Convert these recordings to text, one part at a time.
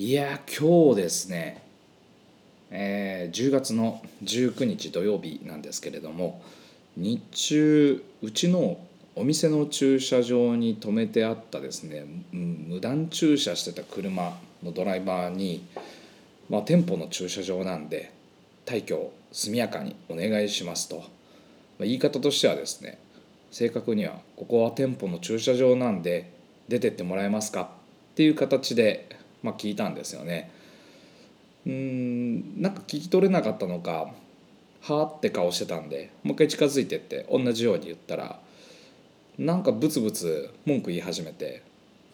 いや今日ですね、えー、10月の19日土曜日なんですけれども日中うちのお店の駐車場に止めてあったですね無断駐車してた車のドライバーに、まあ、店舗の駐車場なんで退去を速やかにお願いしますと、まあ、言い方としてはですね正確にはここは店舗の駐車場なんで出てってもらえますかっていう形でまあ、聞いたんですよね。うんなんか聞き取れなかったのかはあって顔してたんでもう一回近づいてって同じように言ったらなんかブツブツ文句言い始めて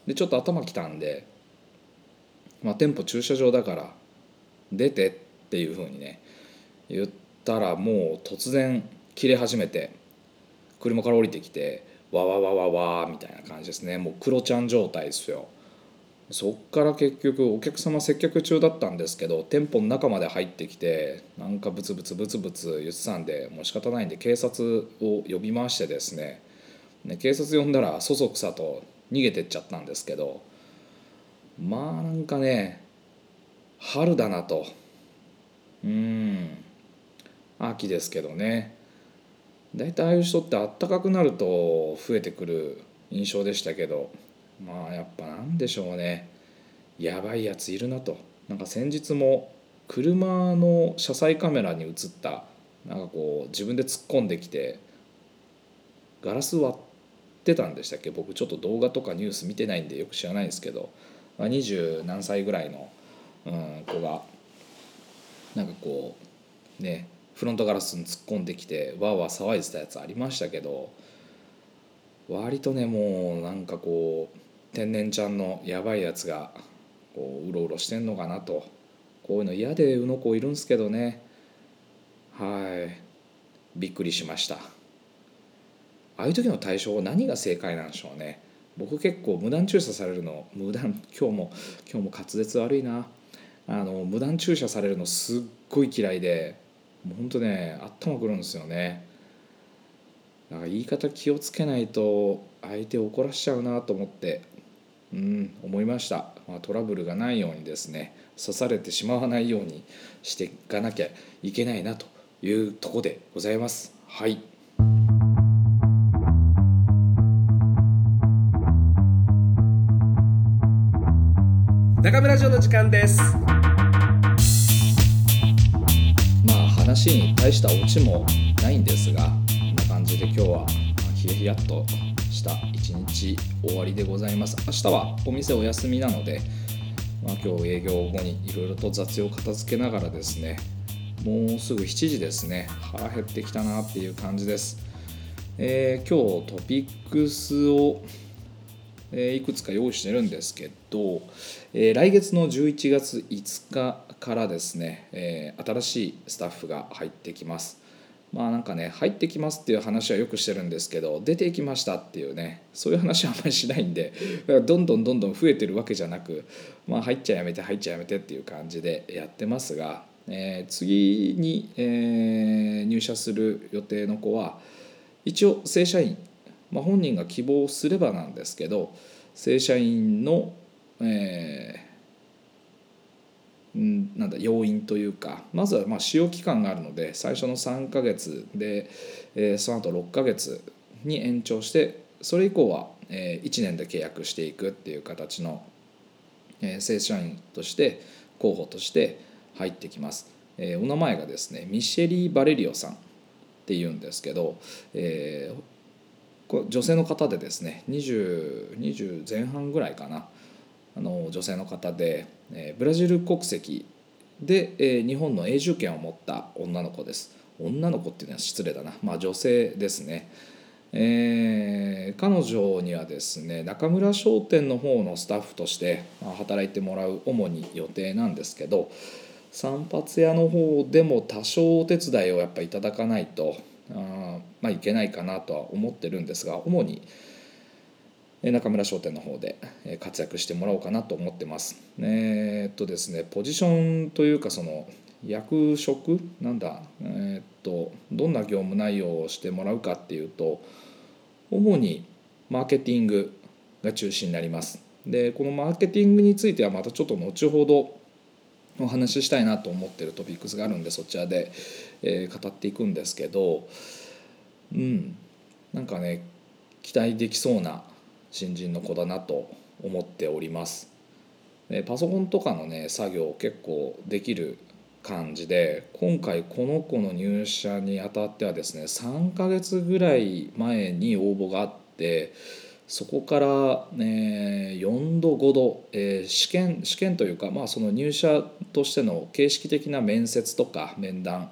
でちょっと頭きたんで、まあ、店舗駐車場だから出てっていうふうにね言ったらもう突然切れ始めて車から降りてきてわわわわわみたいな感じですねもうクロちゃん状態ですよ。そっから結局お客様接客中だったんですけど店舗の中まで入ってきてなんかブツブツブツブツ言ってたんでもう仕方ないんで警察を呼び回してですね。ね警察呼んだらそそくさと逃げてっちゃったんですけどまあなんかね春だなと。うん秋ですけどね。大体ああいう人ってあったかくなると増えてくる印象でしたけど。まあやっぱなんでしょうね。やばいやついるなと。なんか先日も車の車載カメラに映ったなんかこう自分で突っ込んできてガラス割ってたんでしたっけ？僕ちょっと動画とかニュース見てないんでよく知らないんですけど。二十何歳ぐらいの、うん、子がなんかこうねフロントガラスに突っ込んできてわーわー騒いでたやつありましたけど。割とねもうなんかこう天然ちゃんのやばいやつがこううろうろしてんのかなと。こういうの嫌でうの子いるんすけどね。はい。びっくりしました。ああいう時の対処何が正解なんでしょうね。僕結構無断駐車されるの無断今日も今日も滑舌悪いな。あの無断駐車されるのすっごい嫌いでもうほんとね頭くるんですよね。だか言い方気をつけないと相手を怒らしちゃうなと思って。うん思いました、まあ、トラブルがないようにですね刺されてしまわないようにしていかなきゃいけないなというとこでございます。はい。中村城の時間です。まあ話に大したオチもないんですがこんな感じで今日はヒヤヒヤっとした一日終わりでございます。明日はお店お休みなので、まあ、今日営業後にいろいろと雑用片付けながらですねもうすぐ7時ですね。腹減ってきたなっていう感じです、えー、今日トピックスをえいくつか用意してるんですけど、えー、来月の11月5日からですね、えー、新しいスタッフが入ってきます。まあなんかね入ってきますっていう話はよくしてるんですけど出ていきましたっていうねそういう話はあんまりしないんでだからどんどんどんどん増えてるわけじゃなくまあ入っちゃやめて入っちゃやめてっていう感じでやってますが、えー、次に、えー、入社する予定の子は一応正社員、まあ、本人が希望すればなんですけど正社員の、えーなんだ要因というかまずはまあ使用期間があるので最初の3ヶ月で、えー、その後6ヶ月に延長してそれ以降は、えー、1年で契約していくっていう形の、えー、正社員として候補として入ってきます、えー、お名前がですねミシェリー・バレリオさんっていうんですけど、えー、女性の方でですね 20, 20前半ぐらいかなあの女性の方で、えブラジル国籍で、え日本の永住権を持った女の子です。女の子っていうのは失礼だな。まあ女性ですね。えー、彼女にはですね中村商店の方のスタッフとして働いてもらう主に予定なんですけど散髪屋の方でも多少お手伝いをやっぱいただかないとあまあいけないかなとは思ってるんですが主に、中村商店の方で活躍してもらおうかなと思ってます。えー、っとですねポジションというかその役職？なんだ？えー、っとどんな業務内容をしてもらうかっていうと主にマーケティングが中心になります。でこのマーケティングについてはまたちょっと後ほどお話ししたいなと思ってるトピックスがあるんでそちらで、えー、語っていくんですけどうんなんかね期待できそうな新人の子だなと思っております。パソコンとかのね作業結構できる感じで今回この子の入社にあたってはですね3ヶ月ぐらい前に応募があってそこから、ね、4度5度、え、試験試験というか、まあ、その入社としての形式的な面接とか面談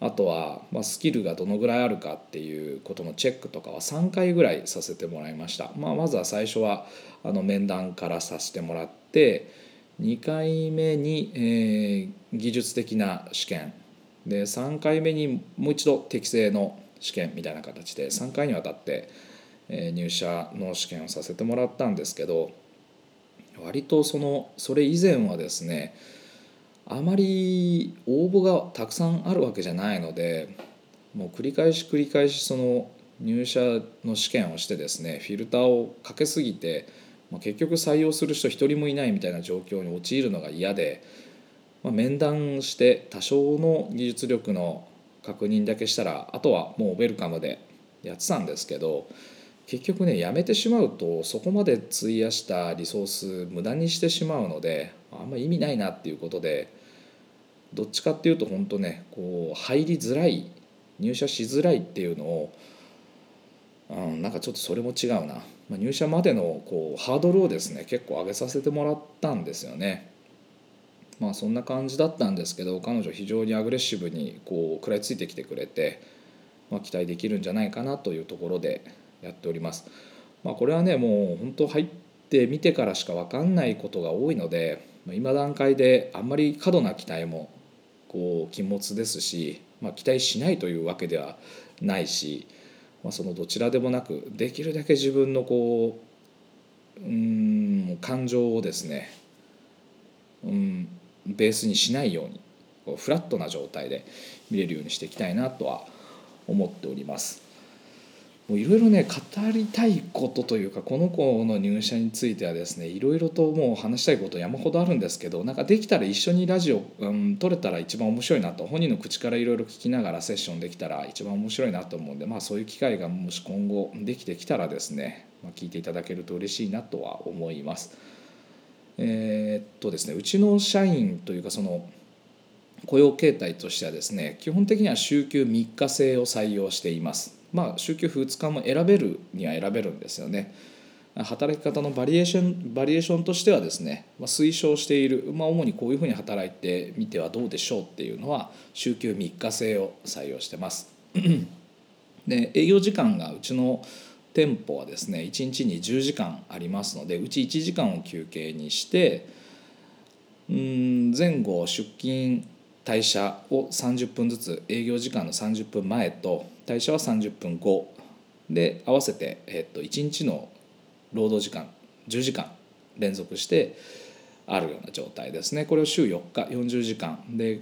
あとは、まあ、スキルがどのぐらいあるかっていうことのチェックとかは3回ぐらいさせてもらいました、まあ、まずは最初はあの面談からさせてもらって2回目に、えー、技術的な試験。で3回目にもう一度適正の試験みたいな形で3回にわたって、えー、入社の試験をさせてもらったんですけど割とそのそれ以前はですねあまり応募がたくさんあるわけじゃないのでもう繰り返し繰り返しその入社の試験をしてですねフィルターをかけすぎて、まあ、結局採用する人一人もいないみたいな状況に陥るのが嫌で、まあ、面談して多少の技術力の確認だけしたらあとはもうウェルカムでやってたんですけど結局ねやめてしまうとそこまで費やしたリソース無駄にしてしまうのであんま意味ないなっていうことでどっちかっていうと本当ねこう入りづらい入社しづらいっていうのを、うん、なんかちょっとそれも違うな、まあ、入社までのこうハードルをですね結構上げさせてもらったんですよね。まあそんな感じだったんですけど彼女非常にアグレッシブにこう食らいついてきてくれて、まあ、期待できるんじゃないかなというところでやっております。まあ、これはねもう本当入ってみてからしか分かんないことが多いので今段階であんまり過度な期待もこう禁物ですし、まあ、期待しないというわけではないし、まあ、そのどちらでもなくできるだけ自分のこううん感情をですねうんベースにしないようにこうフラットな状態で見れるようにしていきたいなとは思っております。いろいろね語りたいことというかこの子の入社についてはですねいろいろともう話したいこと山ほどあるんですけどなんかできたら一緒にラジオ、うん、撮れたら一番面白いなと本人の口からいろいろ聞きながらセッションできたら一番面白いなと思うんで、まあ、そういう機会がもし今後できてきたらですね、まあ、聞いていただけると嬉しいなとは思います。えー、っとですねうちの社員というかその雇用形態としてはですね基本的には週休3日制を採用しています。まあ、週休2日も選べるには選べるんですよね。働き方のバリエーションバリエーションとしてはですね、まあ、推奨している、まあ、主にこういうふうに働いてみてはどうでしょうっていうのは週休3日制を採用してます。で営業時間がうちの店舗はですね1日に10時間ありますのでうち1時間を休憩にしてうん前後出勤退社を30分ずつ営業時間の30分前と退社は30分後。で合わせて、えっと、1日の労働時間10時間連続してあるような状態ですね。これを週4日40時間。で、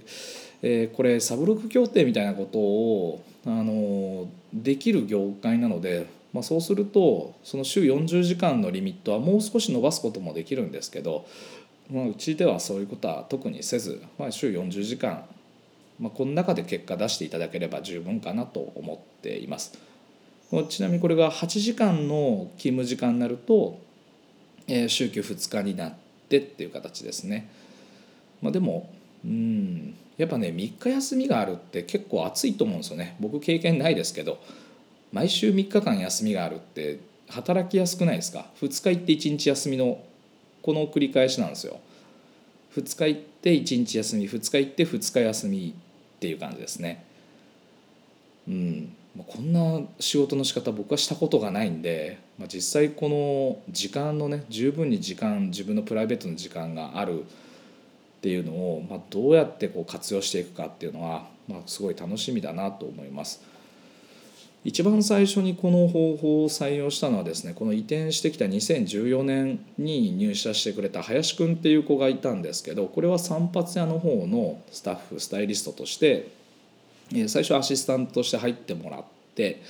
えー、これサブロック協定みたいなことをあのできる業界なので、まあ、そうするとその週40時間のリミットはもう少し伸ばすこともできるんですけど、まあ、うちではそういうことは特にせず、まあ、週40時間まあ、この中で結果出していただければ十分かなと思っています。ちなみにこれが8時間の勤務時間になると、えー、週休2日になってっていう形ですね。まあ、でもうんやっぱね3日休みがあるって結構暑いと思うんですよね僕経験ないですけど毎週3日間休みがあるって働きやすくないですか？2日行って1日休みのこの繰り返しなんですよ2日行って1日休み2日行って2日休みっていう感じですね。うん、こんな仕事の仕方僕はしたことがないんで、まあ、実際この時間のね十分に時間自分のプライベートの時間があるっていうのを、まあ、どうやってこう活用していくかっていうのは、まあ、すごい楽しみだなと思います。一番最初にこの方法を採用したのはですねこの移転してきた2014年に入社してくれた林くんっていう子がいたんですけどこれは散髪屋の方のスタッフスタイリストとして最初アシスタントとして入ってもらって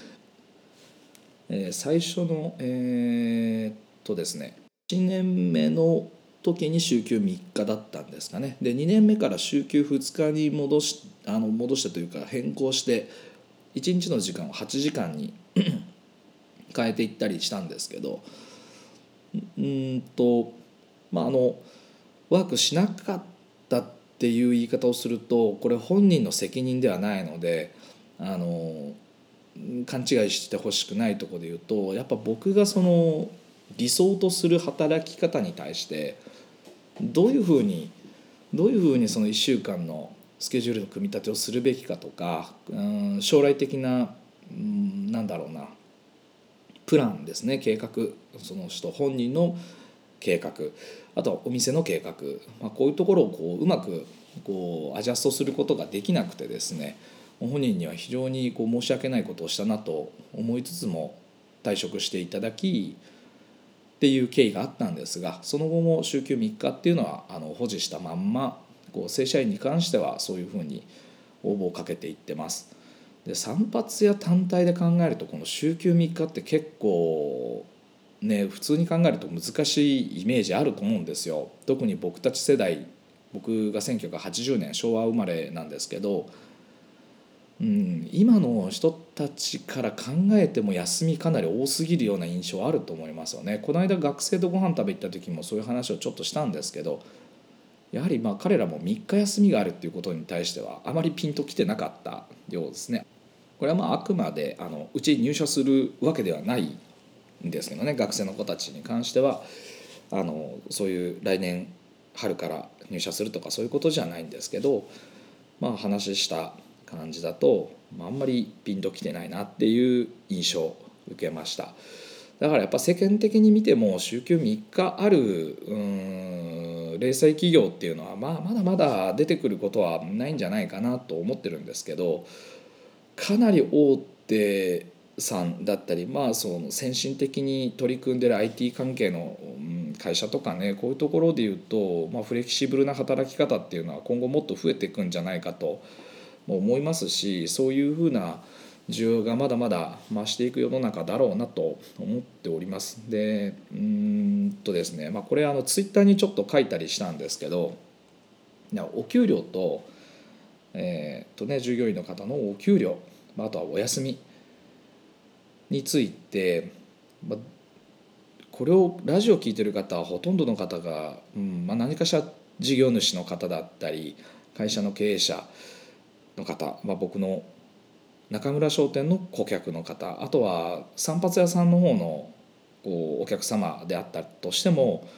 最初のえー、っとですね1年目の時に週休3日だったんですかね。で2年目から週休2日に戻しあの戻してというか変更して1日の時間を8時間に 変えていったりしたんですけどうんとまああのワークしなかったっていう言い方をするとこれ本人の責任ではないのであの勘違いしてほしくないとこで言うとやっぱ僕がその理想とする働き方に対してどういうふうにどういうふうにその1週間のスケジュールの組み立てをするべきかとかうん将来的なうんなんだろうなプランですね。計画その人本人の計画あとはお店の計画、まあ、こういうところをこううまくこうアジャストすることができなくてですね本人には非常にこう申し訳ないことをしたなと思いつつも退職していただきっていう経緯があったんですがその後も週休3日っていうのはあの保持したまんまこう正社員に関してはそういうふうに応募をかけていってます。で散髪や単体で考えるとこの週休3日って結構ね普通に考えると難しいイメージあると思うんですよ。特に僕たち世代僕が1980年昭和生まれなんですけどうん、今の人たちから考えても休みかなり多すぎるような印象あると思いますよね。この間学生とご飯食べ行った時もそういう話をちょっとしたんですけどやはりまあ彼らも3日休みがあるっていうことに対してはあまりピンときてなかったようですね。これはまああくまであのうち入社するわけではないんですけどね学生の子たちに関してはあのそういう来年春から入社するとかそういうことじゃないんですけどまあ話した感じだと、まあ、あんまりピンときてないなっていう印象を受けましただからやっぱ世間的に見ても週休3日あるうん零細企業っていうのは、まあ、まだまだ出てくることはないんじゃないかなと思ってるんですけどかなり大手さんだったり、まあ、その先進的に取り組んでる IT 関係の会社とかねこういうところでいうと、まあ、フレキシブルな働き方っていうのは今後もっと増えていくんじゃないかと思いますしそういうふうな需要がまだまだ増していく世の中だろうなと思っております。でうんとですね、まあ、これあのツイッターにちょっと書いたりしたんですけどお給料と,、えーとね、従業員の方のお給料あとはお休みについて、まあ、これをラジオ聞いてる方はほとんどの方が、うんまあ、何かしら事業主の方だったり会社の経営者の方、まあ、僕の中村商店の顧客の方あとは散髪屋さんの方のこうお客様であったとしても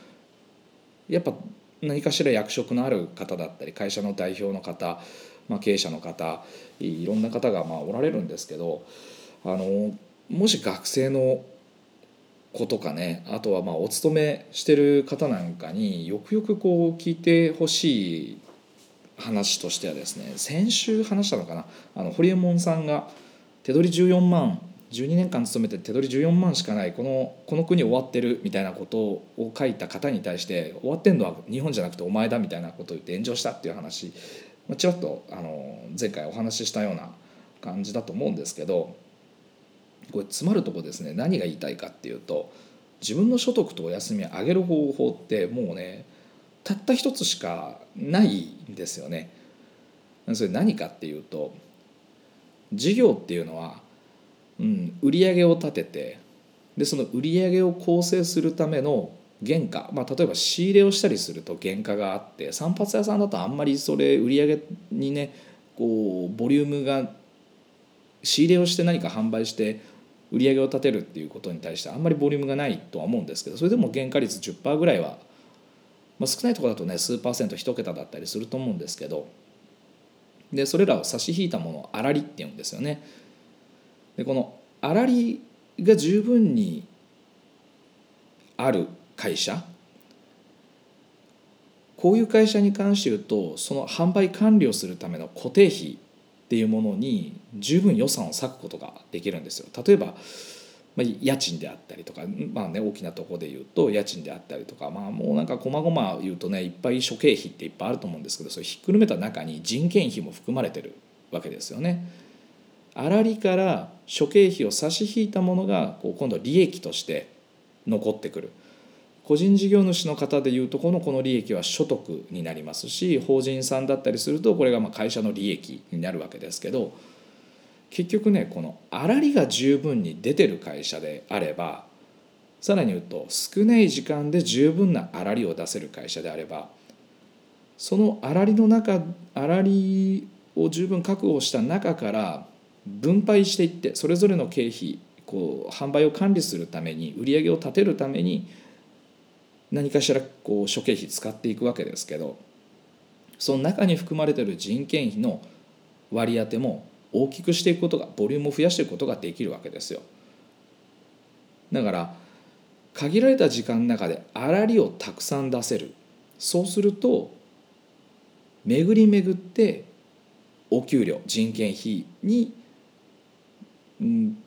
やっぱ何かしら役職のある方だったり会社の代表の方、まあ、経営者の方いろんな方がまあおられるんですけどあのもし学生の子とかねあとはまあお勤めしてる方なんかによくよくこう聞いてほしい話としてはですね先週話したのかな？あの堀江門さんが手取り14万12年間勤めて手取り14万しかないこのこの国終わってるみたいなことを書いた方に対して終わってんのは日本じゃなくてお前だみたいなことを言って炎上したっていう話。ちらっとあの前回お話ししたような感じだと思うんですけどこれ詰まるとこですね何が言いたいかっていうと自分の所得とお休み上げる方法ってもうねたった一つしかないんですよね。それ何かっていうと事業っていうのは、うん、売上を立ててでその売上を構成するための原価、まあ、例えば仕入れをしたりすると原価があって散髪屋さんだとあんまりそれ売上にねこうボリュームが仕入れをして何か販売して売り上げを立てるっていうことに対してあんまりボリュームがないとは思うんですけどそれでも原価率10%ぐらいはまあ、少ないところだとね数パーセント1桁だったりすると思うんですけどでそれらを差し引いたものを粗利っていうんですよね。でこの粗利が十分にある会社こういう会社に関して言うとその販売管理をするための固定費っていうものに十分予算を割くことができるんですよ。例えばまあ、家賃であったりとか、まあね、大きなとこで言うと家賃であったりとか、まあ、もうなんかこまごま言うとねいっぱい諸経費っていっぱいあると思うんですけどそれひっくるめた中に人件費も含まれてるわけですよね。粗利から諸経費を差し引いたものがこう今度利益として残ってくる個人事業主の方でいうとこのこの利益は所得になりますし法人さんだったりするとこれがま会社の利益になるわけですけど結局ねこの粗利が十分に出てる会社であればさらに言うと少ない時間で十分な粗利を出せる会社であればその粗利の中粗利を十分確保した中から分配していってそれぞれの経費こう販売を管理するために売り上げを立てるために何かしらこう諸経費使っていくわけですけどその中に含まれてる人件費の割り当ても大きくしていくことがボリュームを増やしていくことができるわけですよ。だから限られた時間の中で粗利をたくさん出せる。そうすると巡り巡ってお給料人件費に、うん、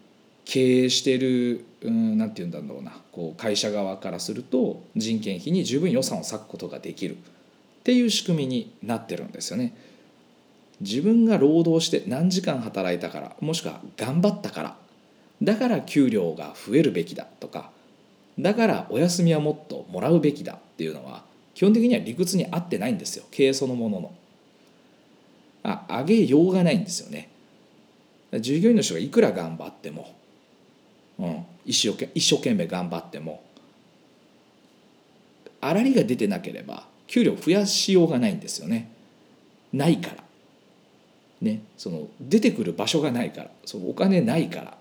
経営しているうんなんて言うんだろうな。こう会社側からすると人件費に十分予算を割くことができる。っていう仕組みになってるんですよね。自分が労働して何時間働いたからもしくは頑張ったからだから給料が増えるべきだとかだからお休みはもっともらうべきだっていうのは基本的には理屈に合ってないんですよ経営そのものの。あ上げようがないんですよね。従業員の人がいくら頑張ってもうん、一生懸一生懸命頑張っても粗利が出てなければ給料増やしようがないんですよねないからねその出てくる場所がないからそのお金ないから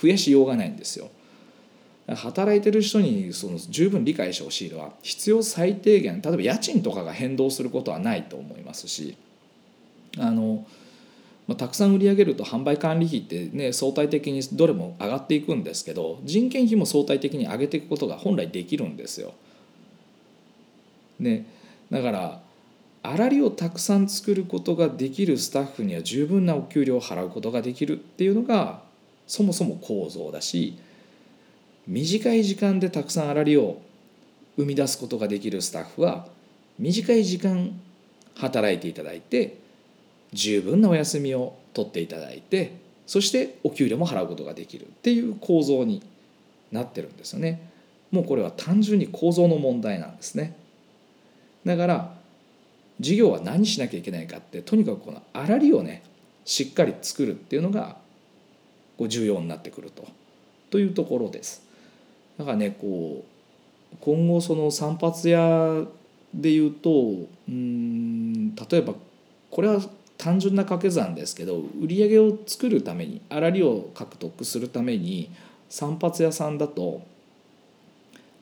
増やしようがないんですよ働いてる人にその十分理解してほしいのは必要最低限例えば家賃とかが変動することはないと思いますしあのまあ、たくさん売り上げると販売管理費ってね相対的にどれも上がっていくんですけど人件費も相対的に上げていくことが本来できるんですよ。ね、だから粗利をたくさん作ることができるスタッフには十分なお給料を払うことができるっていうのがそもそも構造だし短い時間でたくさん粗利を生み出すことができるスタッフは短い時間働いていただいて十分なお休みを取っていただいてそしてお給料も払うことができるっていう構造になってるんですよね。もうこれは単純に構造の問題なんですね。だから事業は何しなきゃいけないかってとにかくこの粗利をねしっかり作るっていうのがこう重要になってくると。というところです。だからねこう今後その散髪屋でいうとうん例えばこれは単純な掛け算ですけど売り上げを作るために粗利を獲得するために散髪屋さんだと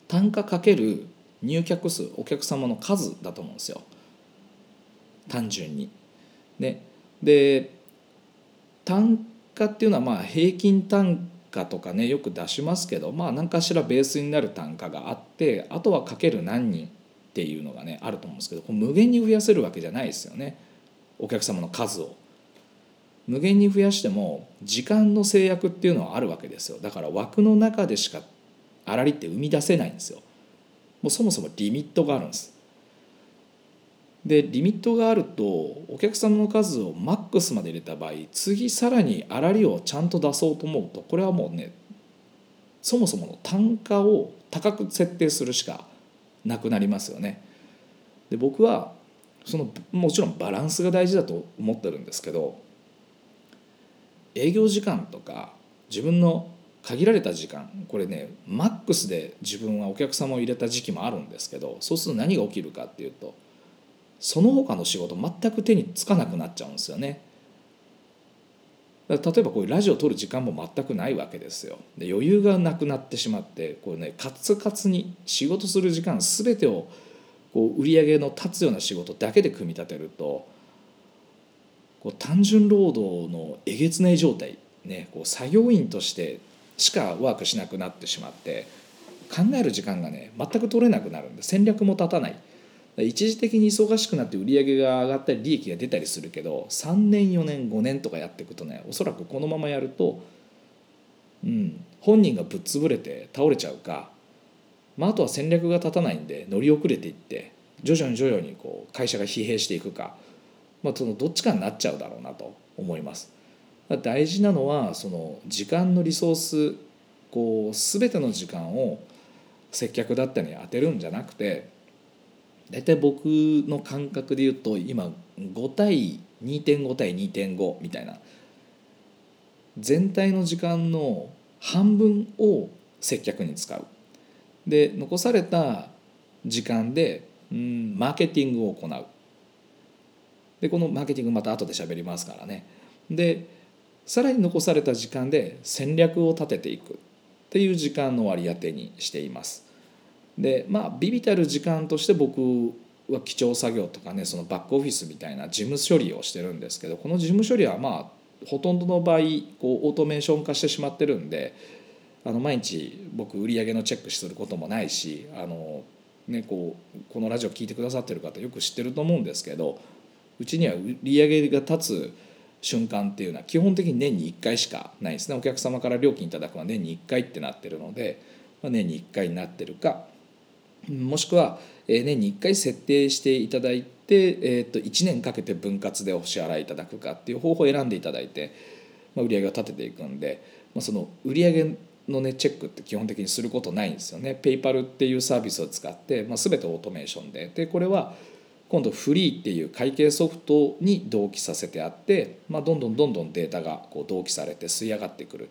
単価かける入客数お客様の数だと思うんですよ。単純に。ね、で単価っていうのはまあ平均単価とかねよく出しますけどまあ何かしらベースになる単価があってあとはかける何人っていうのがねあると思うんですけど無限に増やせるわけじゃないですよね。お客様の数を。無限に増やしても時間の制約っていうのはあるわけですよ。だから枠の中でしか粗利って生み出せないんですよ。もうそもそもリミットがあるんです。でリミットがあるとお客様の数をマックスまで入れた場合次さらに粗利をちゃんと出そうと思うとこれはもうねそもそもの単価を高く設定するしかなくなりますよね。で僕はそのもちろんバランスが大事だと思ってるんですけど営業時間とか自分の限られた時間これねマックスで自分はお客様を入れた時期もあるんですけどそうすると何が起きるかっていうとその他の仕事全く手につかなくなっちゃうんですよね。例えばこういうラジオを撮る時間も全くないわけですよ。で余裕がなくなってしまってこう、ね、カツカツに仕事する時間全てをこう売り上げの立つような仕事だけで組み立てるとこう単純労働のえげつない状態、ね、こう作業員としてしかワークしなくなってしまって考える時間がね全く取れなくなるんで戦略も立たない一時的に忙しくなって売り上げが上がったり利益が出たりするけど3年4年5年とかやっていくとねおそらくこのままやると、うん、本人がぶっ潰れて倒れちゃうかまあ、あとは戦略が立たないんで乗り遅れていって徐々に徐々にこう会社が疲弊していくか、まあ、そのどっちかになっちゃうだろうなと思います。大事なのはその時間のリソースこう全ての時間を接客だったり当てるんじゃなくて大体僕の感覚で言うと今5対2.5対2.5みたいな。全体の時間の半分を接客に使う。で残された時間でうんマーケティングを行う。でこのマーケティングまた後で喋りますからね。でさらに残された時間で戦略を立てていくっていう時間の割り当てにしています。でまあビビたる時間として僕は基調作業とかねそのバックオフィスみたいな事務処理をしてるんですけどこの事務処理はまあほとんどの場合こうオートメーション化してしまってるんであの毎日僕売り上げのチェックすることもないしあの、ね、こうこのラジオ聞いてくださってる方よく知ってると思うんですけどうちには売り上げが立つ瞬間っていうのは基本的に年に1回しかないですね。お客様から料金いただくのは年に1回ってなってるので、まあ、年に1回になってるかもしくは年に1回設定していただいて、えー、と1年かけて分割でお支払いいただくかっていう方法を選んでいただいて、まあ、売上を立てていくんで、まあ、その売上のねチェックって基本的にすることないんですよね。ペイパルっていうサービスを使って、まあ、全てオートメーションででこれは今度フリーっていう会計ソフトに同期させてあって、まあ、どんどんどんどんデータがこう同期されて吸い上がってくる。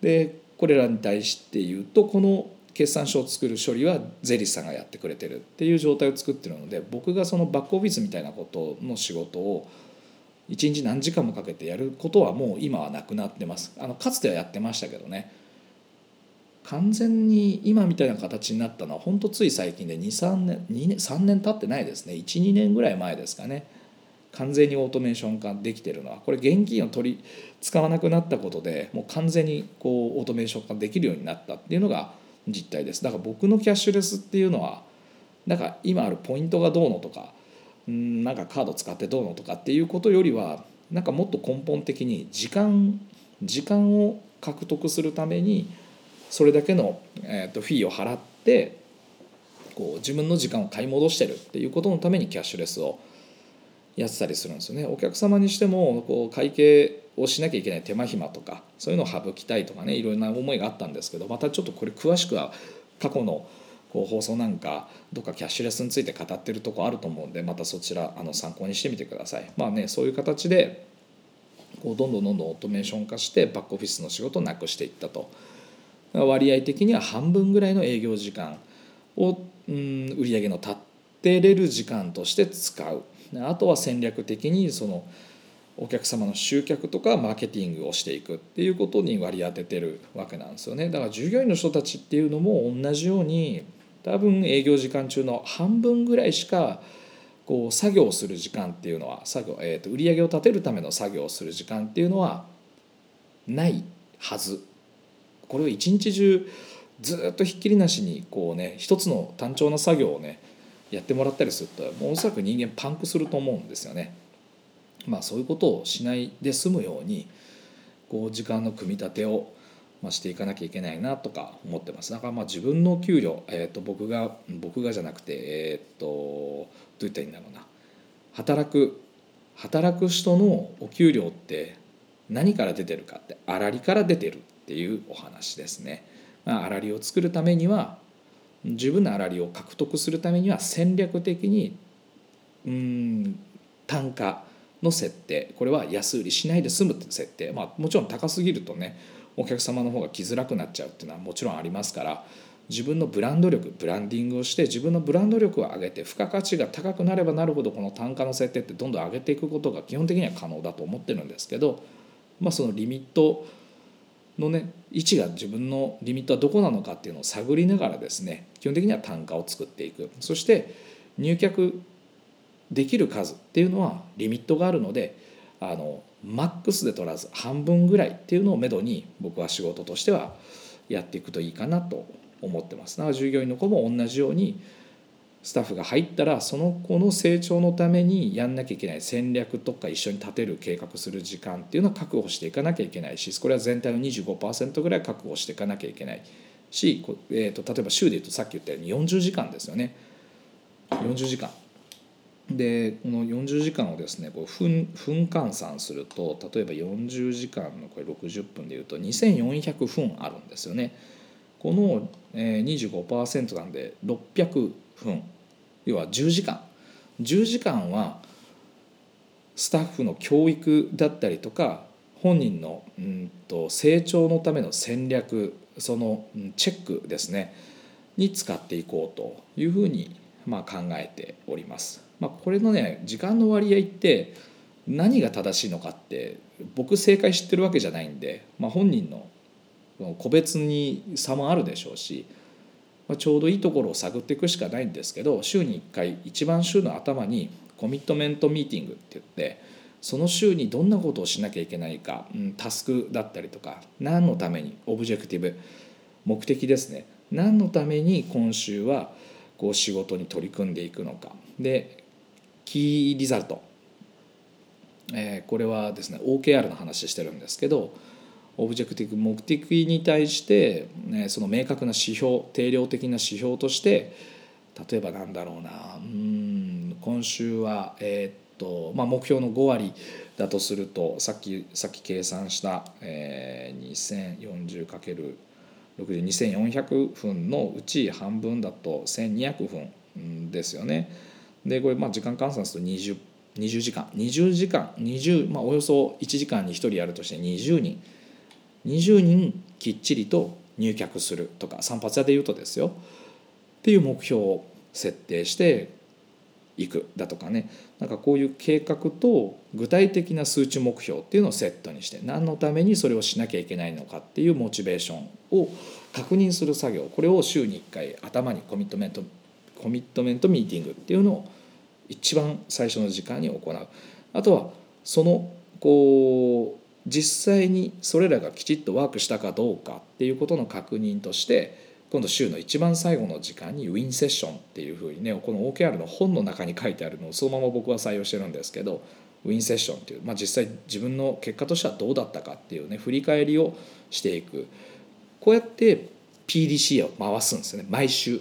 でこれらに対して言うとこの決算書を作る処理はゼリーさんがやってくれてるっていう状態を作ってるので僕がそのバックオフィスみたいなことの仕事を一日何時間もかけてやることはもう今はなくなってます。あのかつてはやってましたけどね。完全に今みたいな形になったのは本当つい最近で23年2年3年経ってないですね。12年ぐらい前ですかね。完全にオートメーション化できてるのは。これ現金を取り使わなくなったことでもう完全にこうオートメーション化できるようになったっていうのが実態ですだから僕のキャッシュレスっていうのはなんか今あるポイントがどうのとかうんなんかカード使ってどうのとかっていうことよりはなんかもっと根本的に時間時間を獲得するためにそれだけの、えー、とフィーを払ってこう自分の時間を買い戻してるっていうことのためにキャッシュレスをやってたりするんですよね。お客様にしてもこう会計をしなきゃいけない手間暇とかそういうのを省きたいとかねいろいろな思いがあったんですけどまたちょっとこれ詳しくは過去のこう放送なんかどっかキャッシュレスについて語ってるとこあると思うんでまたそちらあの参考にしてみてください。まあねそういう形でこうどんどんどんどんオートメーション化してバックオフィスの仕事をなくしていったと。割合的には半分ぐらいの営業時間を、うん、売上の立ってれる時間として使うあとは戦略的にそのお客様の集客とかマーケティングをしていくっていうことに割り当ててるわけなんですよねだから従業員の人たちっていうのも同じように多分営業時間中の半分ぐらいしかこう作業をする時間っていうのは作業、えー、と売り上げを立てるための作業をする時間っていうのはないはずこれを一日中ずっとひっきりなしにこうね一つの単調な作業をねやってもらったりするともうおそらく人間パンクすると思うんですよね。まあそういうことをしないで済むようにこう時間の組み立てをまあしていかなきゃいけないなとか思ってます。だからまあ自分の給料、えー、と僕が僕がじゃなくてえっ、とどう言ったらいいんだろうな働く働く人のお給料って何から出てるかって粗利から出てるっていうお話ですね。まあ、粗利を作るためには十分な粗利を獲得するためには戦略的にうん単価の設定これは安売りしないで済むって設定、まあ、もちろん高すぎるとねお客様の方が来づらくなっちゃうっていうのはもちろんありますから自分のブランド力ブランディングをして自分のブランド力を上げて付加価値が高くなればなるほどこの単価の設定ってどんどん上げていくことが基本的には可能だと思ってるんですけど、まあ、そのリミットのね位置が自分のリミットはどこなのかっていうのを探りながらですね基本的には単価を作っていく。そして入客できる数っていうのはリミットがあるのであのマックスで取らず半分ぐらいっていうのをめどに僕は仕事としてはやっていくといいかなと思ってます。だから従業員の子も同じようにスタッフが入ったらその子の成長のためにやんなきゃいけない戦略とか一緒に立てる計画する時間っていうのは確保していかなきゃいけないしこれは全体の25%ぐらい確保していかなきゃいけないし、えーと、例えば週で言うとさっき言ったように40時間ですよね40時間。でこの40時間をですねこう分分換算すると例えば40時間のこれ60分でいうと2400分あるんですよね。この25%なんで600分要は10時間10時間はスタッフの教育だったりとか本人のうんと成長のための戦略そのチェックですねに使っていこうというふうにまあ考えております。まあ、これのね時間の割合って何が正しいのかって僕正解知ってるわけじゃないんで、まあ、本人の個別に差もあるでしょうし、まあ、ちょうどいいところを探っていくしかないんですけど週に1回一番週の頭にコミットメントミーティングって言ってその週にどんなことをしなきゃいけないか、うん、タスクだったりとか何のためにオブジェクティブ目的ですね。何のために今週はこう仕事に取り組んでいくのか。でキーリザルト、えー、これはですね OKR の話してるんですけどオブジェクティブ目的に対して、ね、その明確な指標定量的な指標として例えばなんだろうなうん今週は、えー、っとまあ、目標の5割だとするとさっきさっき計算した、えー、2040×60 2400分のうち半分だと1200分ですよね。でこれまあ時間換算すると 20, 20時間。20時間20、まあ、およそ1時間に1人やるとして20人。20人きっちりと入客するとか散髪屋で言うとですよ。っていう目標を設定していくだとかね。なんかこういう計画と具体的な数値目標っていうのをセットにして何のためにそれをしなきゃいけないのかっていうモチベーションを確認する作業。これを週に1回頭にコミットメントコミットメントミーティングっていうのを一番最初の時間に行う。あとはそのこう実際にそれらがきちっとワークしたかどうかっていうことの確認として今度週の一番最後の時間にウィンセッションっていうふうにねこの OKR の本の中に書いてあるのをそのまま僕は採用してるんですけどウィンセッションっていう、まあ、実際自分の結果としてはどうだったかっていうね振り返りをしていく。こうやって PDC を回すんですね毎週。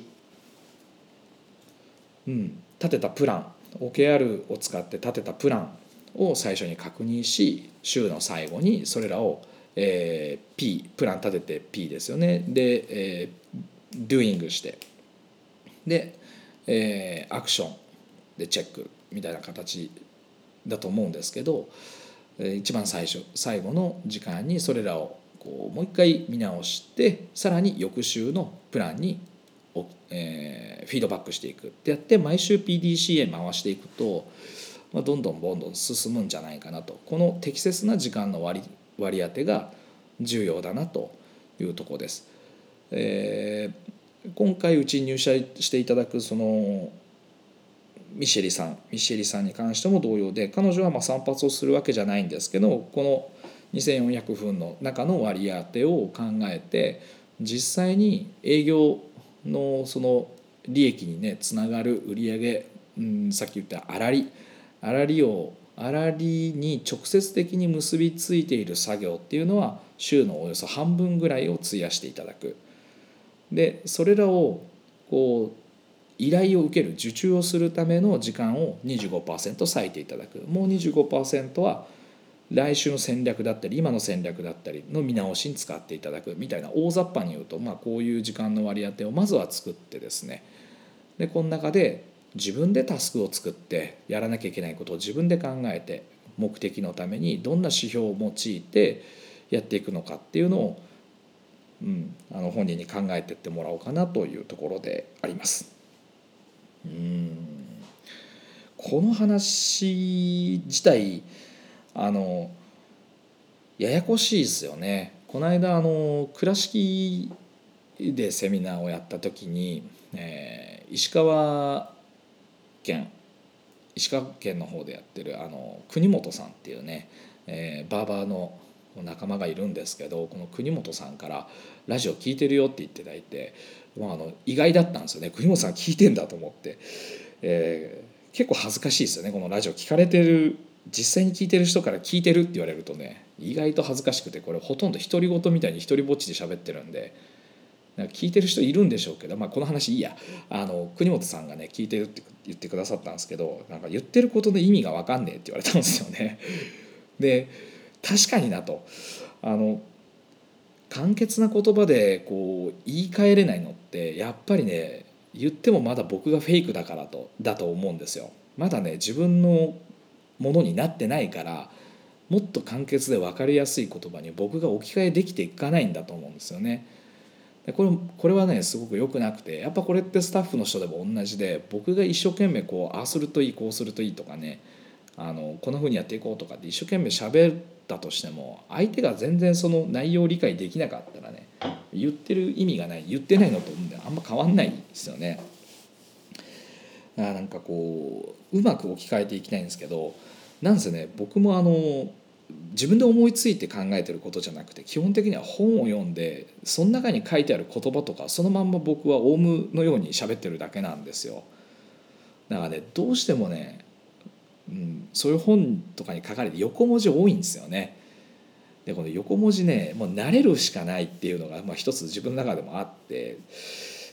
うん、立てたプラン。OKR を使って立てたプランを最初に確認し週の最後にそれらを、えー、P プラン立てて P ですよね。で、えー、doing して。で、えー、アクションでチェックみたいな形だと思うんですけど一番最初最後の時間にそれらをこうもう一回見直してさらに翌週のプランにえー、フィードバックしていくってやって毎週 PDCA 回していくと、まあ、どんどんどんどん進むんじゃないかなとこの適切な時間の割割り当てが重要だなというとこです。えー、今回うちに入社していただくそのミシェリさんミシェリさんに関しても同様で彼女はまあ散髪をするわけじゃないんですけどこの2400分の中の割り当てを考えて実際に営業のその利益にねつながる売上、うん、さっき言った粗利。粗利を粗利に直接的に結びついている作業っていうのは週のおよそ半分ぐらいを費やしていただく。でそれらをこう依頼を受ける受注をするための時間を25%割いていただく。もう25%は来週の戦略だったり今の戦略だったりの見直しに使っていただくみたいな大雑把に言うと、まあ、こういう時間の割り当てをまずは作ってですねでこの中で自分でタスクを作ってやらなきゃいけないことを自分で考えて目的のためにどんな指標を用いてやっていくのかっていうのを、うん、あの本人に考えてってもらおうかなというところであります。うんこの話自体あのややこしいですよね。この間あの倉敷でセミナーをやった時に、えー、石川県石川県の方でやってるあの国本さんっていうね、えー、バーバーの仲間がいるんですけどこの国本さんから「ラジオ聞いてるよ」って言っていただいて、まあ、あの意外だったんですよね。国本さん聞いてんだと思って、えー、結構恥ずかしいですよねこのラジオ聞かれてる実際に聞いてる人から聞いてるって言われるとね意外と恥ずかしくてこれほとんど独り言みたいに独りぼっちで喋ってるんでなんか聞いてる人いるんでしょうけど、まあ、この話いいやあの国本さんがね聞いてるって言ってくださったんですけどなんか言ってることの意味が分かんねえって言われたんですよね。で確かになとあの簡潔な言葉でこう言い換えれないのってやっぱりね言ってもまだ僕がフェイクだからとだと思うんですよ。まだね自分のものになってないからもっと簡潔で分かりやすい言葉に僕が置き換えできていかないんだと思うんですよね。でこれこれはねすごく良くなくてやっぱこれってスタッフの人でも同じで僕が一生懸命こうああするといいこうするといいとかねあのこんなふうにやっていこうとかって一生懸命喋ったとしても相手が全然その内容を理解できなかったらね言ってる意味がない言ってないのとあんま変わんないですよね。だからなんかこううまく置き換えていきたいんですけどなんせね僕もあの自分で思いついて考えてることじゃなくて基本的には本を読んでその中に書いてある言葉とかそのまんま僕はオウムのように喋ってるだけなんですよ。だからねどうしてもねうん、そういう本とかに書かれて横文字多いんですよね。でこの横文字ねもう慣れるしかないっていうのが、まあ、一つ自分の中でもあって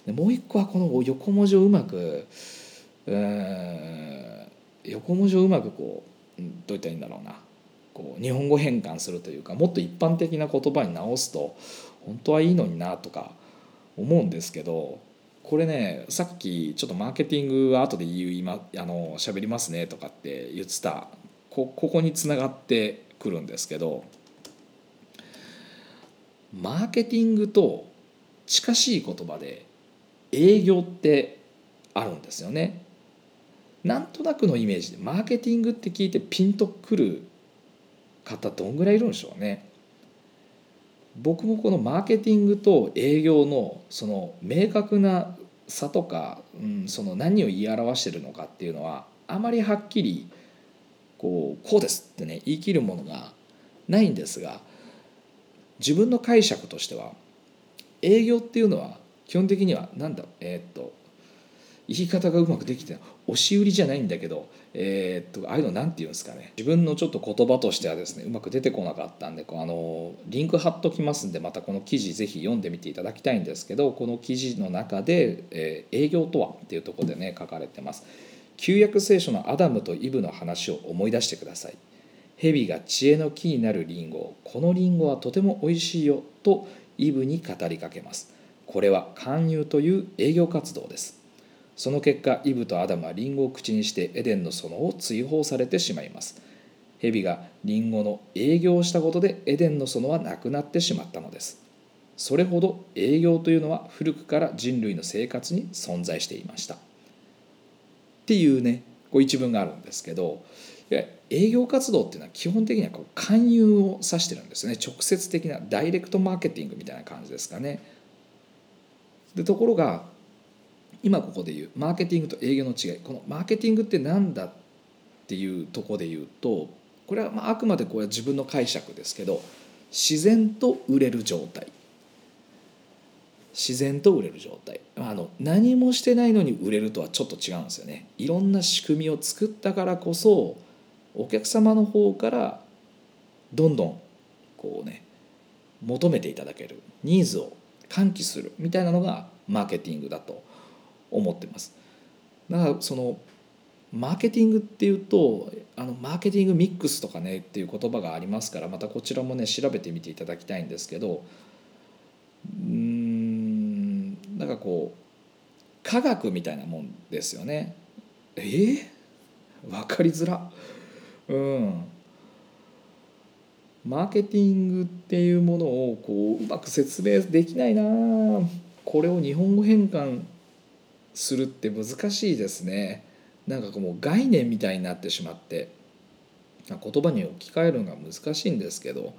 でもう一個はこの横文字をうまくうん横文字をうまくこうどう言ったらいいんだろうなこう日本語変換するというかもっと一般的な言葉に直すと本当はいいのになとか思うんですけどこれねさっきちょっとマーケティングは後で言いまあの喋りますねとかって言ってたこここにつながってくるんですけどマーケティングと近しい言葉で営業ってあるんですよね。なんとなくのイメージでマーケティングって聞いてピンとくる方どんぐらいいるんでしょうね。僕もこのマーケティングと営業のその明確な差とか、うん、その何を言い表してるのかっていうのはあまりはっきりこうこうですってね言い切るものがないんですが自分の解釈としては営業っていうのは基本的には何だえー、っと言い方がうまくできて押し売りじゃないんだけどえー、っとああいうの何て言うんですかね自分のちょっと言葉としてはですねうまく出てこなかったんでこうあのリンク貼っときますんでまたこの記事ぜひ読んでみていただきたいんですけどこの記事の中で「えー、営業とは?」っていうところでね書かれてます。旧約聖書のアダムとイブの話を思い出してください。蛇が知恵の木になるリンゴこのリンゴはとてもおいしいよとイブに語りかけます。これは勧誘という営業活動です。その結果イブとアダムはリンゴを口にしてエデンの園を追放されてしまいます。蛇がリンゴの営業をしたことでエデンの園はなくなってしまったのです。それほど営業というのは古くから人類の生活に存在していました。っていうねこう一文があるんですけど営業活動っていうのは基本的にはこう勧誘を指してるんですね。直接的なダイレクトマーケティングみたいな感じですかね。でところが今ここで言うマーケティングと営業の違い。このマーケティングって何だっていうとこで言うとこれはまああくまでこれは自分の解釈ですけど自然と売れる状態。自然と売れる状態。あの何もしてないのに売れるとはちょっと違うんですよね。いろんな仕組みを作ったからこそお客様の方からどんどんこうね求めていただける。ニーズを喚起するみたいなのがマーケティングだと思ってます。だからそのマーケティングっていうとあのマーケティングミックスとかねっていう言葉がありますからまたこちらもね調べてみていただきたいんですけどうんなんかこう科学みたいなもんですよね。え？ー、分かりづら。うんマーケティングっていうものをこううまく説明できないなこれを日本語変換するって難しいですね。なんかもう概念みたいになってしまって。言葉に置き換えるのが難しいんですけど。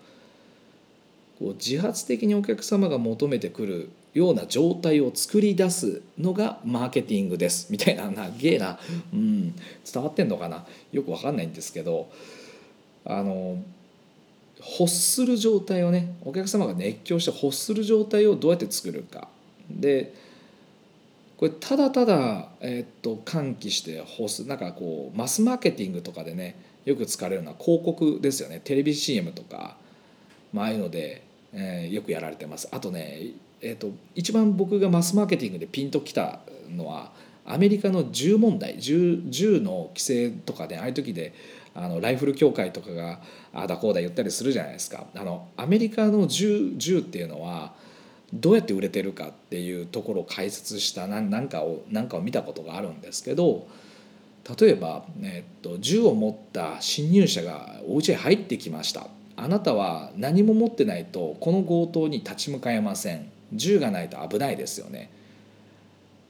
こう自発的にお客様が求めてくるような状態を作り出すのがマーケティングです。みたいななげえな、うん、伝わってんのかな。よく分かんないんですけど。あの欲する状態をねお客様が熱狂して欲する状態をどうやって作るか。でこれただただ、え、っと喚起して干すなんかこうマスマーケティングとかでねよく使われるような広告ですよね。テレビ CM とか、まああいうので、えー、よくやられてます。あとね、え、っと一番僕がマスマーケティングでピンときたのはアメリカの銃問題銃銃の規制とかねああいう時であのライフル協会とかがああだこうだ言ったりするじゃないですか。あのアメリカの銃銃っていうのはどうやって売れてるかっていうところを解説した何かをなんかを見たことがあるんですけど例えば、えっと、銃を持った侵入者がお家へ入ってきました。あなたは何も持ってないとこの強盗に立ち向かえません。銃がないと危ないですよね。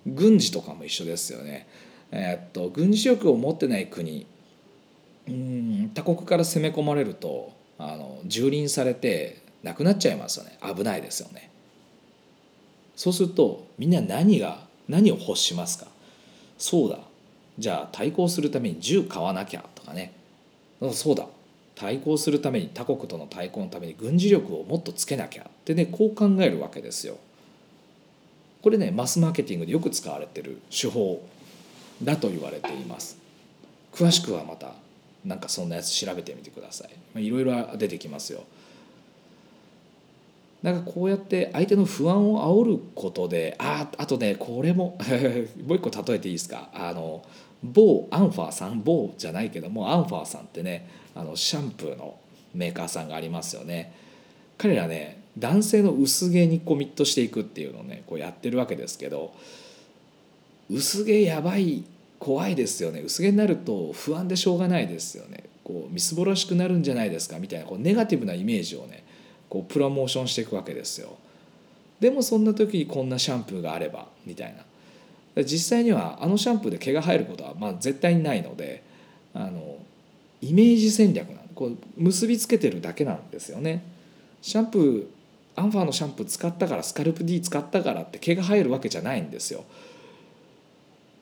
軍事とかも一緒ですよね。えっと軍事力を持ってない国うん他国から攻め込まれるとあの蹂躙されてなくなっちゃいますよね。危ないですよね。そうするとみんな何が何を欲しますか？そうだじゃあ対抗するために銃買わなきゃとかねそうだ対抗するために他国との対抗のために軍事力をもっとつけなきゃってねこう考えるわけですよ。これねマスマーケティングでよく使われてる手法だと言われています。詳しくはまたなんかそんなやつ調べてみてください。いろいろ出てきますよ。なんかこうやって相手の不安を煽ることでああとねこれも もう一個例えていいですか？あの某アンファーさん某じゃないけどもアンファーさんってねあのシャンプーのメーカーさんがありますよね。彼らね男性の薄毛にコミットしていくっていうのをねこうやってるわけですけど薄毛やばい怖いですよね。薄毛になると不安でしょうがないですよね。こうみすぼらしくなるんじゃないですか？みたいなこうネガティブなイメージをねこうプロモーションしていくわけですよ。でもそんな時にこんなシャンプーがあればみたいな。実際にはあのシャンプーで毛が生えることはまあ絶対にないのであのイメージ戦略なんこう結びつけてるだけなんですよね。シャンプーアンファーのシャンプー使ったからスカルプ D 使ったからって毛が生えるわけじゃないんですよ。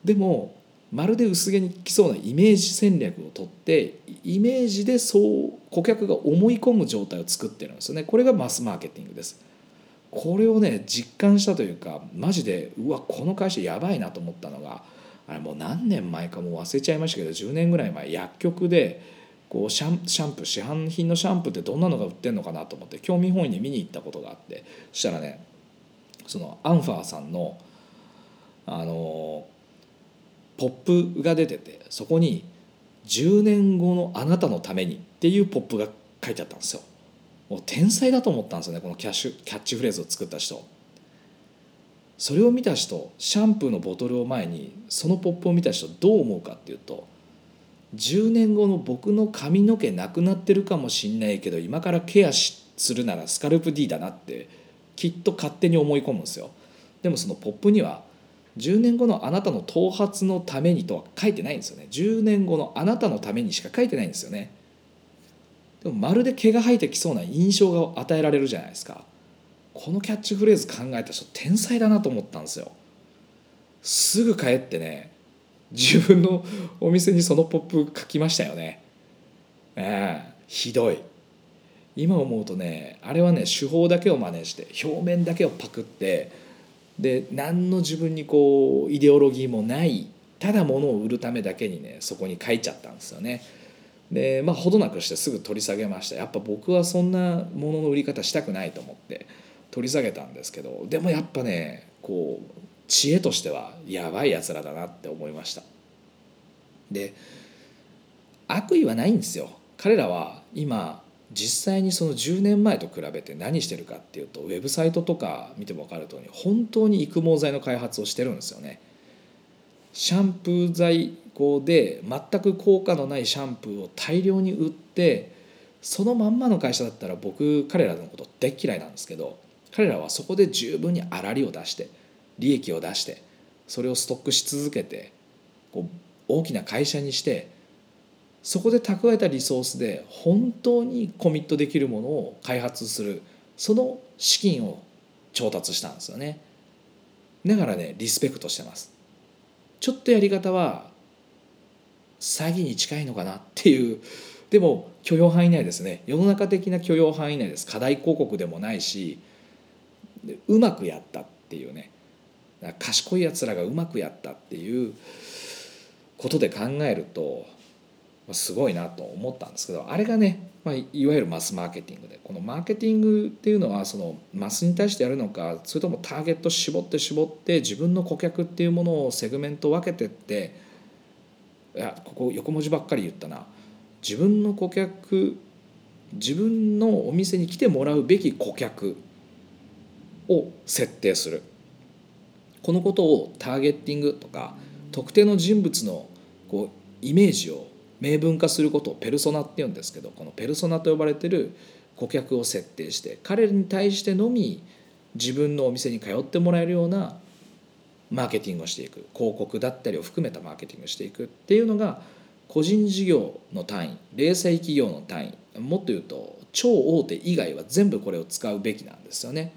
でもまるで薄毛に来そうなイメージ戦略をとってイメージでそう顧客が思い込む状態を作ってるんですよね。これがマスマーケティングです。これをね実感したというかマジでうわこの会社やばいなと思ったのがあれもう何年前かもう忘れちゃいましたけど10年ぐらい前薬局でこうシャンシャンプー市販品のシャンプーってどんなのが売ってんのかなと思って興味本位に見に行ったことがあってそしたらねそのアンファーさんのあのポップが出ててそこに「10年後のあなたのために」っていうポップが書いてあったんですよ。もう天才だと思ったんですよねこのキャッシュキャッチフレーズを作った人。それを見た人シャンプーのボトルを前にそのポップを見た人どう思うかっていうと10年後の僕の髪の毛なくなってるかもしんないけど今からケアするならスカルプ D だなってきっと勝手に思い込むんですよでもそのポップには10年後のあなたの頭髪のためにとは書いてないんですよね。10年後のあなたのためにしか書いてないんですよね。でもまるで毛が生えてきそうな印象が与えられるじゃないですか。このキャッチフレーズ考えた人天才だなと思ったんですよ。すぐ帰ってね自分のお店にそのポップ書きましたよね。ええひどい。今思うとねあれはね手法だけを真似して表面だけをパクってで何の自分にこうイデオロギーもないただ物を売るためだけにねそこに書いちゃったんですよね。でまあ程なくしてすぐ取り下げました。やっぱ僕はそんなものの売り方したくないと思って取り下げたんですけどでもやっぱねこう知恵としてはやばいやつらだなって思いました。で悪意はないんですよ。彼らは今実際にその10年前と比べて何してるかっていうとウェブサイトとか見ても分かるとおり本当に育毛剤の開発をしてるんですよね。シャンプー剤で全く効果のないシャンプーを大量に売ってそのまんまの会社だったら僕彼らのこと大嫌いなんですけど彼らはそこで十分に粗利を出して利益を出してそれをストックし続けてこう大きな会社にしてそこで蓄えたリソースで本当にコミットできるものを開発するその資金を調達したんですよね。だからねリスペクトしてます。ちょっとやり方は詐欺に近いのかなっていう。でも許容範囲内ですね。世の中的な許容範囲内です。課題広告でもないしうまくやったっていうね。賢いやつらがうまくやったっていうことで考えるとすごいなと思ったんですけどあれがね、まあ、いわゆるマスマーケティングでこのマーケティングっていうのはそのマスに対してやるのかそれともターゲット絞って絞って自分の顧客っていうものをセグメント分けてっていやここ横文字ばっかり言ったな。自分の顧客自分のお店に来てもらうべき顧客を設定する。このことをターゲッティングとか特定の人物のこうイメージを明文化することをペルソナっていうんですけどこのペルソナと呼ばれてる顧客を設定して彼に対してのみ自分のお店に通ってもらえるようなマーケティングをしていく広告だったりを含めたマーケティングをしていくっていうのが個人事業の単位零細企業の単位もっと言うと超大手以外は全部これを使うべきなんですよね。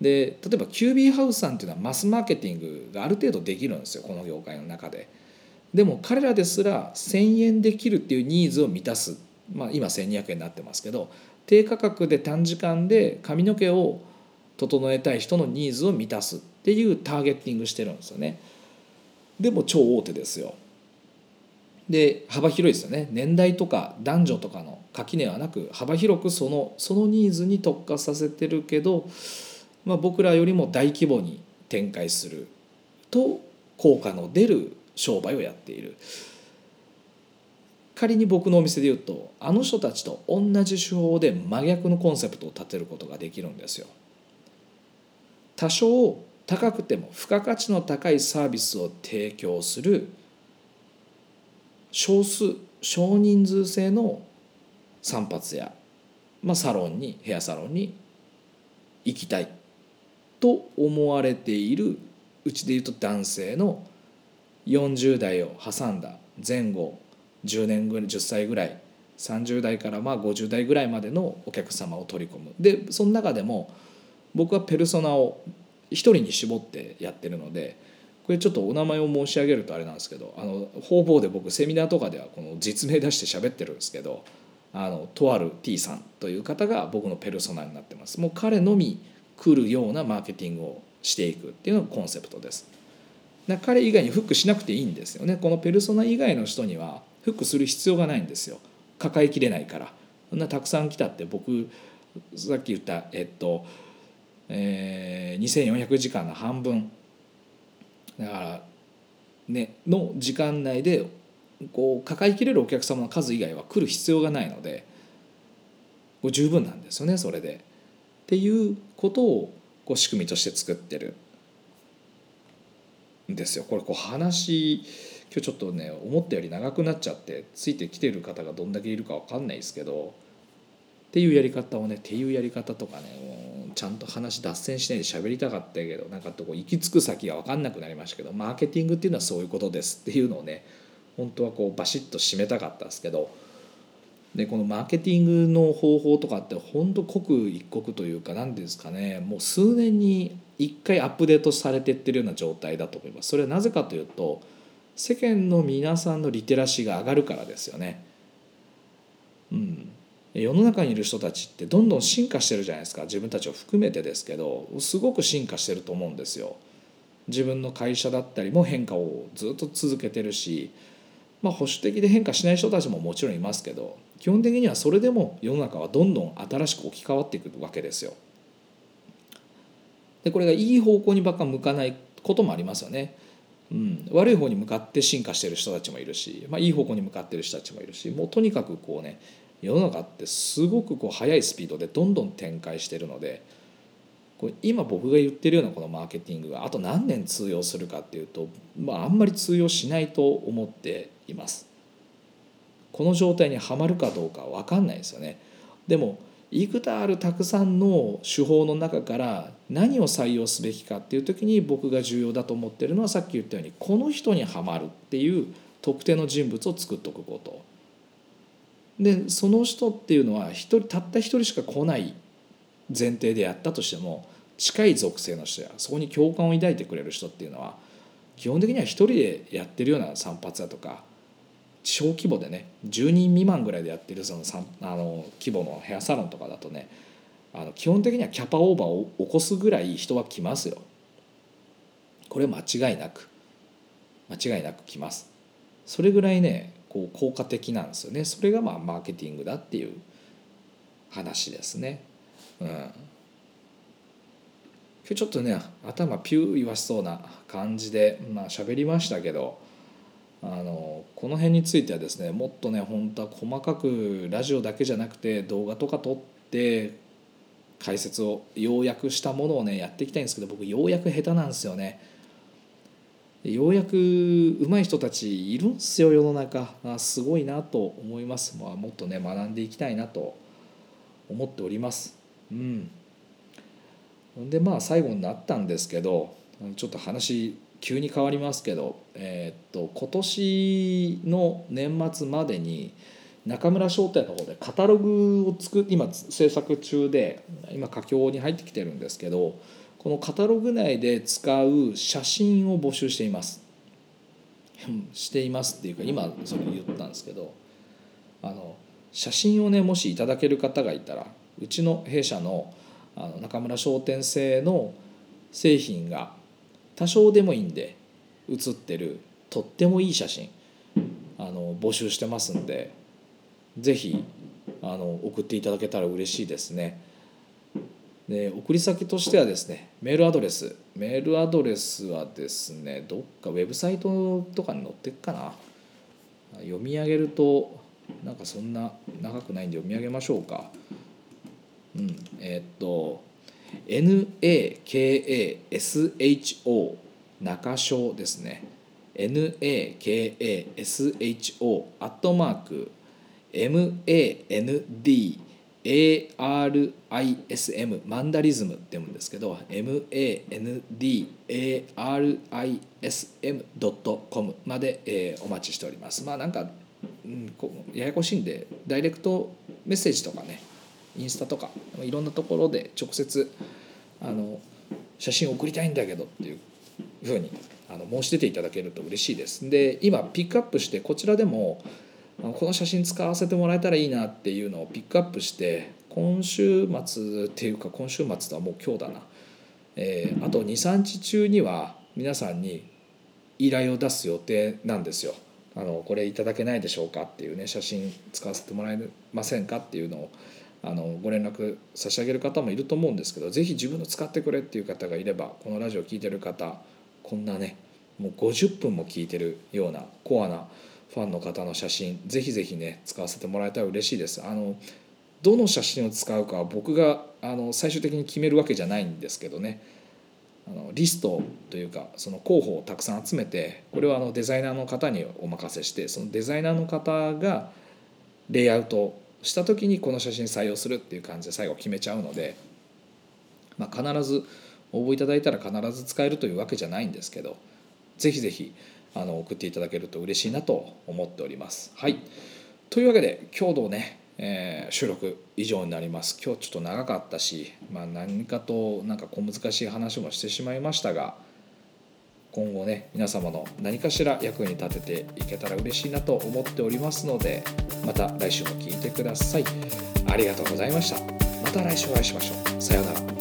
で例えばキュービーハウスさんっていうのはマスマーケティングがある程度できるんですよこの業界の中で。でも彼らですら1,000円できるっていうニーズを満たす、まあ、今1,200円になってますけど低価格で短時間で髪の毛を整えたい人のニーズを満たすっていうターゲッティングしてるんですよね。でも超大手ですよ。で幅広いですよね年代とか男女とかの垣根はなく幅広くそのそのニーズに特化させてるけど、まあ、僕らよりも大規模に展開すると効果の出る商売をやっている。仮に僕のお店で言うとあの人たちと同じ手法で真逆のコンセプトを立てることができるんですよ。多少高くても付加価値の高いサービスを提供する少数少人数制の散髪や、まあ、サロンにヘアサロンに行きたいと思われているうちでいうと男性の40代を挟んだ前後10年ぐらい10歳ぐらい30代からまあ50代ぐらいまでのお客様を取り込む。でその中でも僕はペルソナを1人に絞ってやってるのでこれちょっとお名前を申し上げるとあれなんですけどあの方々で僕セミナーとかではこの実名出して喋ってるんですけどあのとある T さんという方が僕のペルソナになってます。もう彼のみ来るようなマーケティングをしていくっていうのがコンセプトです。な彼以外にフックしなくていいんですよね。このペルソナ以外の人にはフックする必要がないんですよ。抱えきれないから。そんなたくさん来たって僕さっき言ったえっと、えー、2400時間の半分。だからねの時間内でこう抱えきれるお客様の数以外は来る必要がないので十分なんですよねそれで。っていうことをこう仕組みとして作ってる。んですよ。これこう話今日ちょっとね思ったより長くなっちゃってついてきてる方がどんだけいるか分かんないですけどっていうやり方をねっていうやり方とかねちゃんと話脱線しないで喋りたかったけどなんかとこ行き着く先が分かんなくなりましたけどマーケティングっていうのはそういうことですっていうのをね本当はこうバシッと締めたかったんですけどでこのマーケティングの方法とかって本当刻一刻というか何ですかねもう数年に1回アップデートされてってるような状態だと思います。それはなぜかというと世間の皆さんのリテラシーが上がるからですよね。うん、世の中にいる人たちってどんどん進化してるじゃないですか自分たちを含めてですけどすごく進化してると思うんですよ。自分の会社だったりも変化をずっと続けてるし、まあ、保守的で変化しない人たちももちろんいますけど基本的にはそれでも世の中はどんどん新しく置き換わっていくわけですよ。でこれがいい方向にばっか向かないこともありますよね。うん、悪い方に向かって進化してる人たちもいるし、まあ、いい方向に向かってる人たちもいるしもうとにかくこうね世の中ってすごくこう速いスピードでどんどん展開してるのでこれ今僕が言ってるようなこのマーケティングがあと何年通用するかっていうと、まあ、あんまり通用しないと思っています。この状態にはまるかどうか分かんないですよね。でも幾多あるたくさんの手法の中から何を採用すべきかっていう時に僕が重要だと思ってるのはさっき言ったようにこの人にはまるっていう特定の人物を作っておくこと。でその人っていうのは一人たった一人しか来ない前提でやったとしても近い属性の人やそこに共感を抱いてくれる人っていうのは基本的には一人でやってるような散髪だとか小規模でね10人未満ぐらいでやってるそのあの規模のヘアサロンとかだとねあの基本的にはキャパオーバーを起こすぐらい人は来ますよ。これ間違いなく間違いなく来ます。それぐらいねこう効果的なんですよねそれがまあマーケティングだっていう話ですね。うん、今日ちょっとね頭ピュー言わしそうな感じでまあ喋りましたけどあのこの辺についてはですねもっとね本当は細かくラジオだけじゃなくて動画とか撮って解説を要約したものをねやっていきたいんですけど僕要約下手なんですよね。ようやく上手い人たちいるんすよ世の中。あすごいなと思います、まあ、もっとね学んでいきたいなと思っております。うん。でまあ最後になったんですけどちょっと話急に変わりますけど、えー、っと今年の年末までに中村商店の方でカタログを作今制作中で今佳境に入ってきてるんですけどこのカタログ内で使う写真を募集しています。していますっていうか今それ言ったんですけどあの写真をねもしいただける方がいたらうちの弊社のあの中村商店製の製品が多少でもいいんで写ってるとってもいい写真あの募集してますんで是非あの送っていただけたら嬉しいですね。で送り先としてはですねメールアドレスメールアドレスはですねどっかウェブサイトとかに載ってっかな読み上げるとなんかそんな長くないんで読み上げましょうかうんえー、っと NAKASHO 中小ですね。NAKASHO アットマーク MAND ARISM マンダリズムって読むんですけど MANDARISM.com まで、えー、お待ちしております。まあなんか、うん、ややこしいんでダイレクトメッセージとかねインスタとかいろんなところで直接あの写真送りたいんだけどっていうふうにあの申し出ていただけると嬉しいですで今ピックアップしてこちらでもこの写真使わせてもらえたらいいなっていうのをピックアップして今週末っていうか今週末とはもう今日だな、えー、あと23日中には皆さんに依頼を出す予定なんですよ。あのこれいただけないでしょうかっていうね写真使わせてもらえませんかっていうのをあのご連絡差し上げる方もいると思うんですけど是非自分の使ってくれっていう方がいればこのラジオ聴いてる方こんなねもう50分も聞いてるようなコアなファンの方の写真ぜひぜひね使わせてもらえたら嬉しいです。あのどの写真を使うかは僕があの最終的に決めるわけじゃないんですけどね。あのリストというかその候補をたくさん集めてこれはあのデザイナーの方にお任せしてそのデザイナーの方がレイアウトした時にこの写真採用するっていう感じで最後決めちゃうので、まあ、必ず応募いただいたら必ず使えるというわけじゃないんですけどぜひぜひあの送っていただけると嬉しいなと思っております。はいというわけで今日のね、えー、収録以上になります今日ちょっと長かったし、まあ、何かとなんか小難しい話もしてしまいましたが今後ね皆様の何かしら役に立てていけたら嬉しいなと思っておりますのでまた来週も聴いてください。ありがとうございました。また来週お会いしましょう。さようなら。